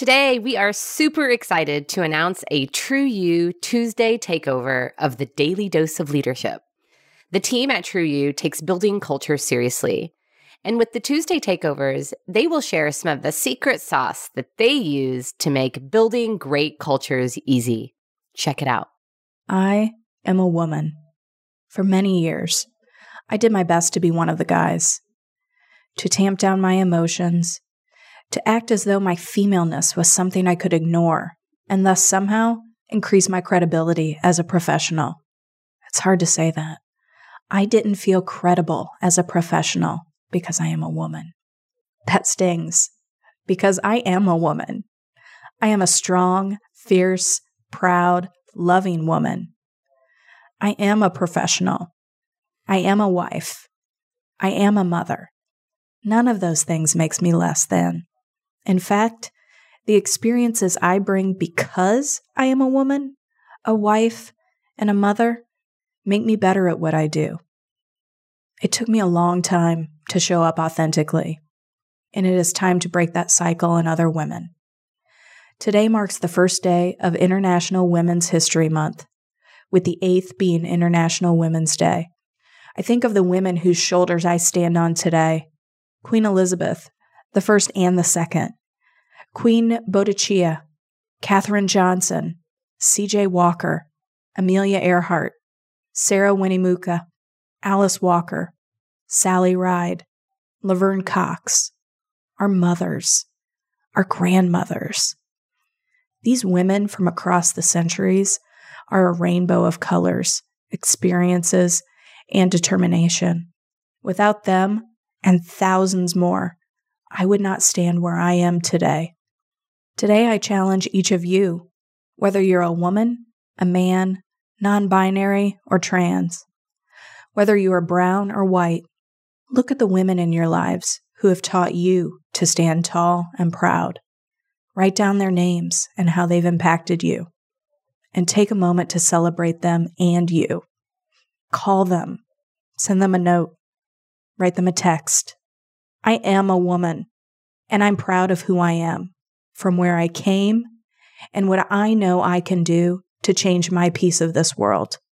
Today, we are super excited to announce a True You Tuesday takeover of the Daily Dose of Leadership. The team at True You takes building culture seriously. And with the Tuesday takeovers, they will share some of the secret sauce that they use to make building great cultures easy. Check it out. I am a woman. For many years, I did my best to be one of the guys, to tamp down my emotions, to act as though my femaleness was something I could ignore and thus somehow increase my credibility as a professional. It's hard to say that. I didn't feel credible as a professional because I am a woman. That stings because I am a woman. I am a strong, fierce, proud, loving woman. I am a professional. I am a wife. I am a mother. None of those things makes me less than. In fact, the experiences I bring because I am a woman, a wife, and a mother make me better at what I do. It took me a long time to show up authentically, and it is time to break that cycle in other women. Today marks the first day of International Women's History Month, with the eighth being International Women's Day. I think of the women whose shoulders I stand on today Queen Elizabeth, the first and the second, Queen Boadicea, Katherine Johnson, C.J. Walker, Amelia Earhart, Sarah Winnemucca, Alice Walker, Sally Ride, Laverne Cox, our mothers, our grandmothers. These women from across the centuries are a rainbow of colors, experiences, and determination. Without them and thousands more, I would not stand where I am today. Today, I challenge each of you, whether you're a woman, a man, non binary, or trans, whether you are brown or white, look at the women in your lives who have taught you to stand tall and proud. Write down their names and how they've impacted you, and take a moment to celebrate them and you. Call them, send them a note, write them a text, I am a woman, and I'm proud of who I am, from where I came, and what I know I can do to change my piece of this world.